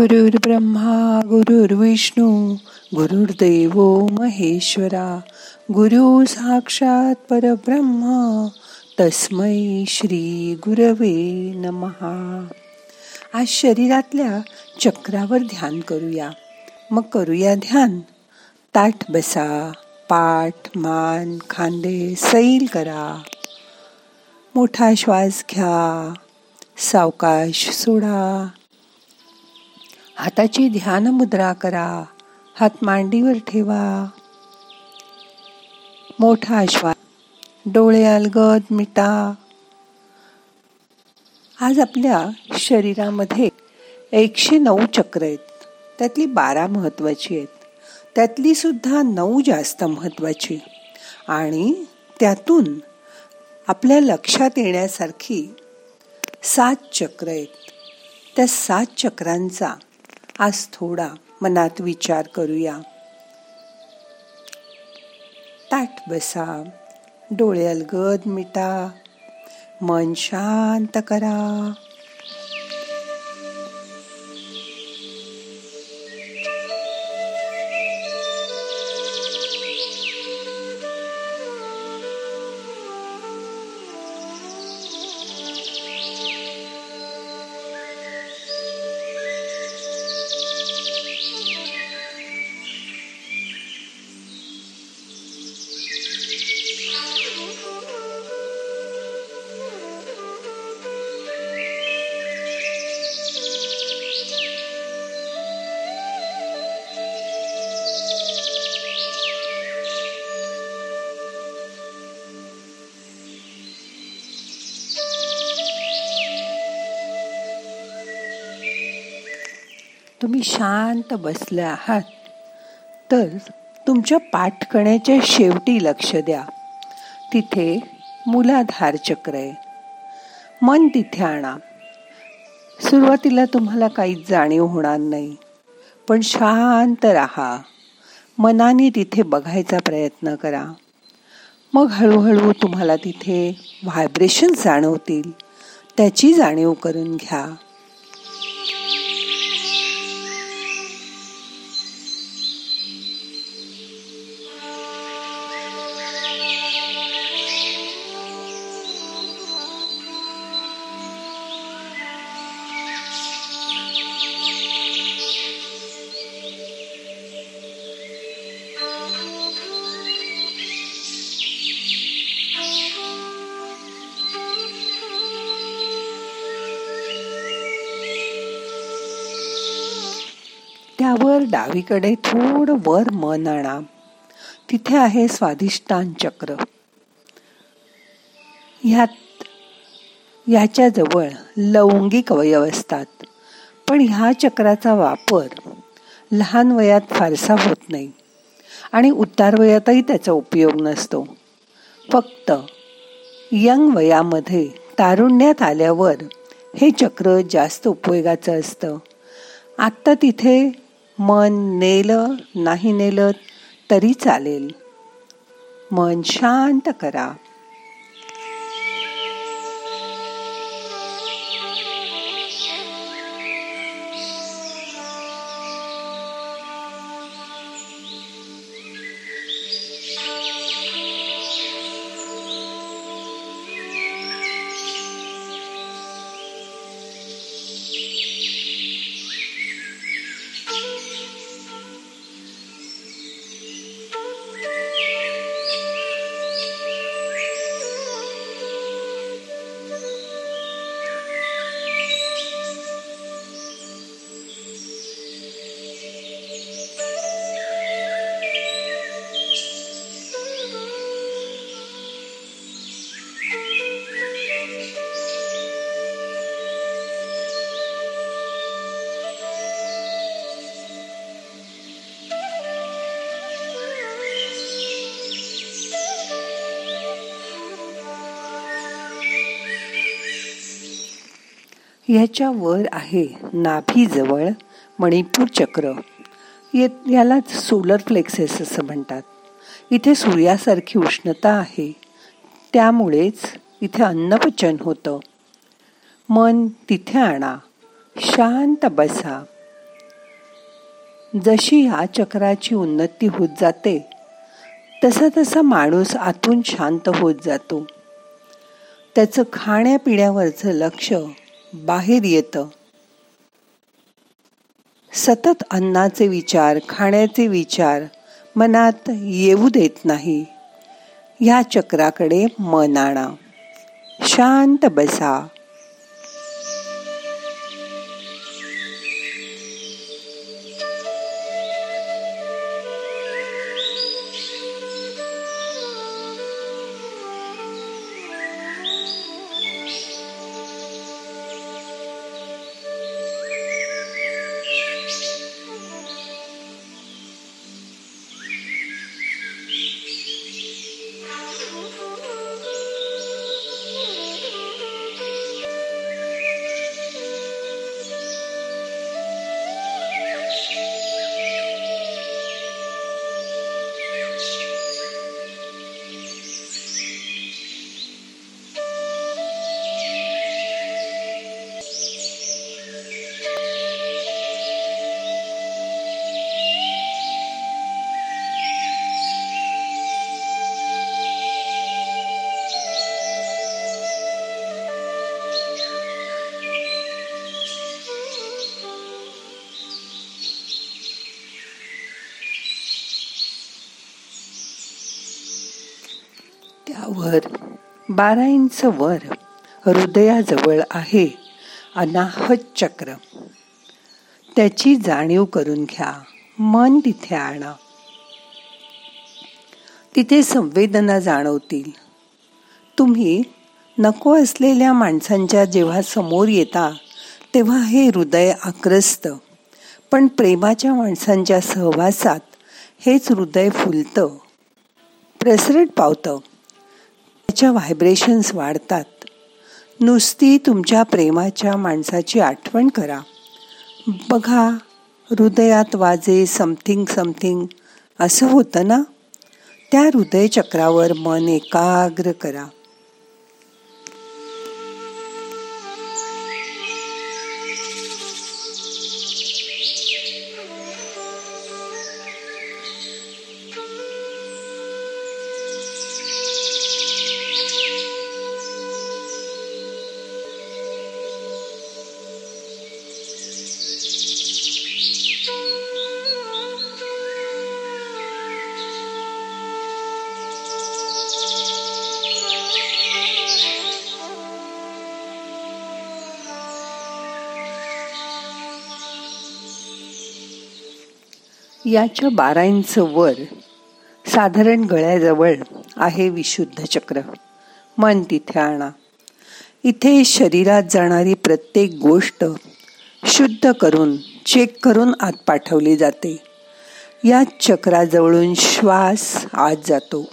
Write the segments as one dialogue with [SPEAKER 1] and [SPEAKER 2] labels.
[SPEAKER 1] गुरुर् ब्रह्मा गुरुर्विष्णू गुरुर्देव महेश्वरा गुरु साक्षात परब्रह्म तस्मै श्री गुरवे नमहा आज शरीरातल्या चक्रावर ध्यान करूया. मग करूया ध्यान. ताठ बसा पाठ मान खांदे सैल करा. मोठा श्वास घ्या. सावकाश सोडा. हाताची ध्यान मुद्रा करा. हात मांडीवर ठेवा. मोठा श्वास. डोळे अलगद मिटा. आज आपल्या शरीरामध्ये एकशे नऊ चक्र आहेत. त्यातली बारा महत्वाची आहेत. त्यातली सुद्धा नऊ जास्त महत्वाची आणि त्यातून आपल्या लक्षात येण्यासारखी सात चक्र आहेत. त्या सात चक्रांचा आज थोडा मनात विचार करूया. ताट बसा डोळे अलगद मिटा मन शांत करा. तुम्ही शांत बसले आहात तर तुमच्या पाठकण्याच्या शेवटी लक्ष द्या. तिथे मुलाधार चक्र आहे. मन तिथे आणा. सुरुवातीला तुम्हाला काहीच जाणीव होणार नाही पण शांत राहा. मनाने तिथे बघायचा प्रयत्न करा. मग हळूहळू तुम्हाला तिथे व्हायब्रेशन जाणवतील. त्याची जाणीव करून घ्या. त्यावर डावीकडे थोडं वर मन आणा. तिथे आहे स्वाधिष्ठान चक्र. ह्यात याच्या जवळ लौंगिक अवयव असतात. पण ह्या चक्राचा वापर लहान वयात फारसा होत नाही. आणि उतार वयातही त्याचा उपयोग नसतो. फक्त यंग वयामध्ये तारुण्यात आल्यावर हे चक्र जास्त उपयोगाचं असतं. आत्ता तिथे मन नेलं नाही नेलं तरी चालेल. मन शांत करा. ह्याच्या वर आहे नाभीजवळ मणिपूर चक्र. यालाच सोलर फ्लेक्सेस असं म्हणतात. इथे सूर्यासारखी उष्णता आहे. त्यामुळेच इथे अन्नपचन होतं. मन तिथे आणा. शांत बसा. जशी या चक्राची उन्नती होत जाते तसा तसा माणूस आतून शांत होत जातो. त्याचं खाण्यापिण्यावरचं लक्ष बाहेर येतं. सतत अन्नाचे विचार खाण्याचे विचार मनात येऊ देत नाही. ह्या चक्राकडे मन आणा शांत बसा. बारा इंच वर हृदयाजवळ आहे अनाहत चक्र. त्याची जाणीव करून घ्या मन तिथे आणा. तिथे संवेदना जाणवतील. तुम्ही नको असलेल्या माणसांच्या जेव्हा समोर येता तेव्हा हे हृदय आक्रस्त. पण प्रेमाच्या माणसांच्या सहवासात हेच हृदय फुलतं. प्रसरट पावतं. तुमच्या व्हायब्रेशन्स वाढतात. नुसती तुमच्या प्रेमाच्या माणसाची आठवण करा. बघा हृदयात वाजे समथिंग समथिंग असं होतं ना? त्या हृदयचक्रावर मन एकाग्र करा. याच्या बारा इंच वर साधारण गळ्याजवळ आहे विशुद्ध चक्र. मन तिथे आणा. इथे शरीरात जाणारी प्रत्येक गोष्ट शुद्ध करून चेक करून आत पाठवली जाते. या चक्राजवळून श्वास आत जातो.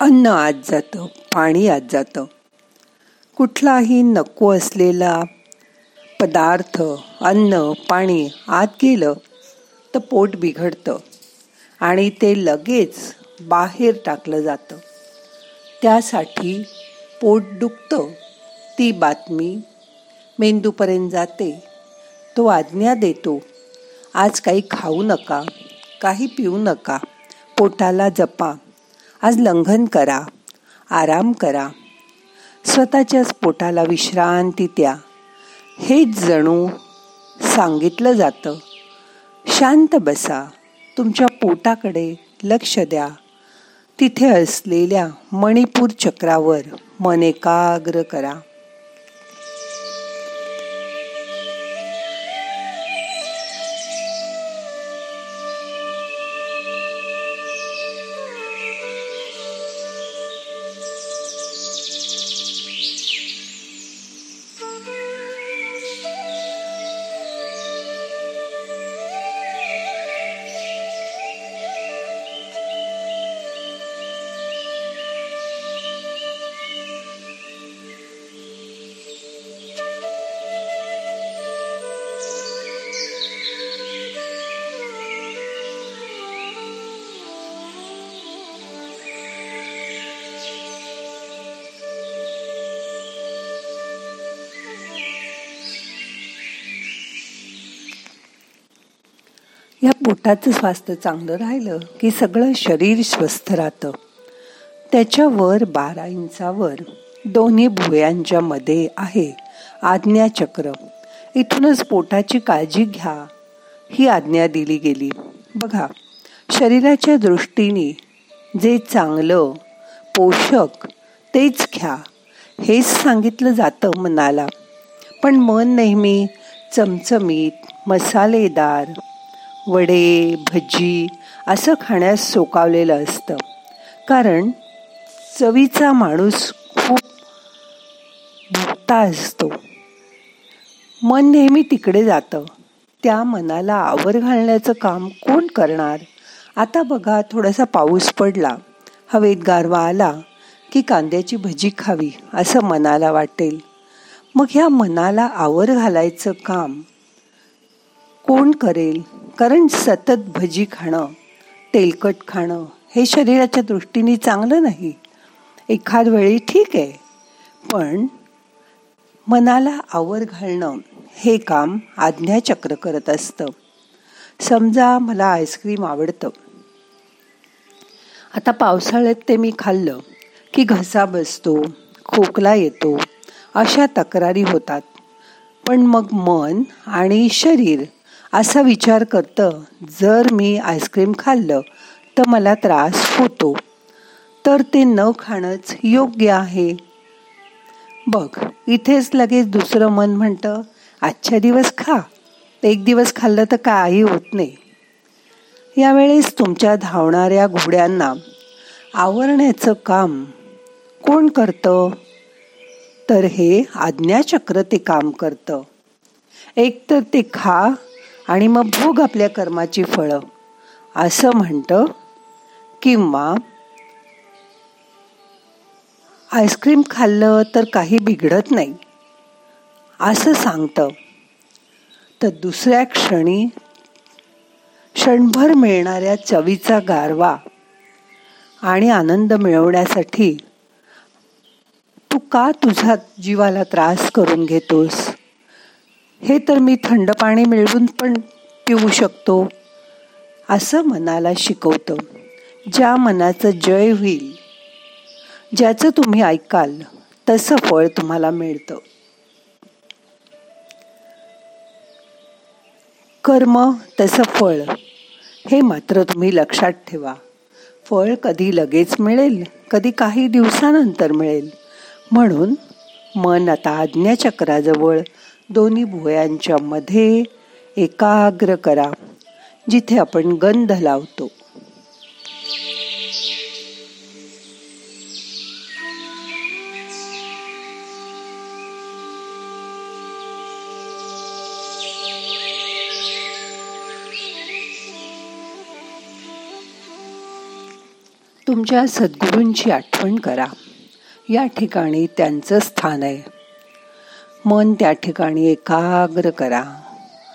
[SPEAKER 1] अन्न आत जातं पाणी आत जातं. कुठलाही नको असलेला पदार्थ अन्न पाणी आत गेलं तर पोट बिघडतं आणि ते लगेच बाहेर टाकलं जातं. त्यासाठी पोट दुखतं ती बातमी मेंदूपर्यंत जाते. तो आज्ञा देतो आज काही खाऊ नका काही पिऊ नका पोटाला जपा आज लंघन करा आराम करा. स्वतःच्याच पोटाला विश्रांती द्या. हेच जणू सांगितलं जातं. शांत बसा. तुमच्या पोटाकडे लक्ष द्या. तिथे असलेल्या मणिपूर चक्रावर मन एकाग्र करा. पोटाचं स्वास्थ्य चांगलं राहिलं की सगळं शरीर स्वस्थ राहतं. त्याच्यावर बारा इंचावर दोन्ही भुयांच्या मध्ये आहे आज्ञाचक्र इथूनच पोटाची काळजी घ्या ही आज्ञा दिली गेली. बघा शरीराच्या दृष्टीने जे चांगलं पोषक तेच घ्या हेच सांगितलं जातं मनाला. पण मन नेहमी चमचमीत मसालेदार वडे भजी असं खाण्यास सोकावलेलं असतं. कारण चवीचा माणूस खूप भुकता असतो. मन नेहमी तिकडे जातं. त्या मनाला आवर घालण्याचं काम कोण करणार? आता बघा थोडासा पाऊस पडला. हवेत गारवा आला की कांद्याची भजी खावी असं मनाला वाटेल. मग ह्या मनाला आवर घालायचं काम कोण करेल? कारण सतत भजी खाणं तेलकट खाणं हे शरीराच्या दृष्टीने चांगलं नाही. एखाद वेळी ठीक आहे पण मनाला आवर घालणं हे काम आज्ञाचक्र करत असतं. समजा मला आईस्क्रीम आवडतं. आता पावसाळ्यात ते मी खाल्लं की घसा बसतो खोकला येतो अशा तक्रारी होतात. पण मग मन आणि शरीर असा विचार करतं जर मी आईस्क्रीम खाल्लं तर मला त्रास होतो. तर ते न खाणंच योग्य आहे. बघ इथेच लगेच दुसरं मन म्हणतं आजच्या दिवस खा. एक दिवस खाल्लं तर काही होत नाही. यावेळेस तुमच्या धावणाऱ्या घोड्यांना आवरण्याचं काम कोण करतं? तर हे आज्ञाचक्र ते काम करतं. एक तर ते खा आणि मग भोग आपल्या कर्माची फळं. असं म्हणतं किंवा आईस्क्रीम खाल्लं तर काही बिघडत नाही. असं सांगतं. तर दुसऱ्या क्षणी क्षणभर मिळणाऱ्या चवीचा गारवा आणि आनंद मिळवण्यासाठी तू का तुझा जीवाला त्रास करून घेतोस? हे तर मी थंड पाणी मिळवून पण पिऊ शकतो असं मनाला शिकवतं. ज्या मनाचं जय होईल ज्याचं तुम्ही ऐकाल तसं फळ तुम्हाला मिळतं. कर्म तसं फळ हे मात्र तुम्ही लक्षात ठेवा. फळ कधी लगेच मिळेल कधी काही दिवसानंतर मिळेल. म्हणून मन आता आज्ञाचक्राजवळ दोन्ही भुयांच्या मध्ये एकाग्र करा जिथे आपण गंध लावतो. तुमच्या सद्गुरूंची आठवण करा. या ठिकाणी त्यांचं स्थान आहे. मन त्या ठिकाणी एकाग्र करा.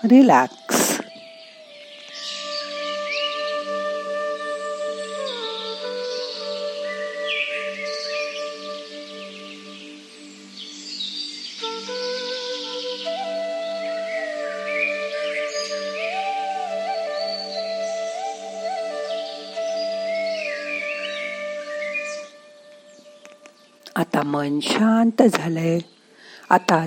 [SPEAKER 1] रिलॅक्स आता मन शांत झालंय. आता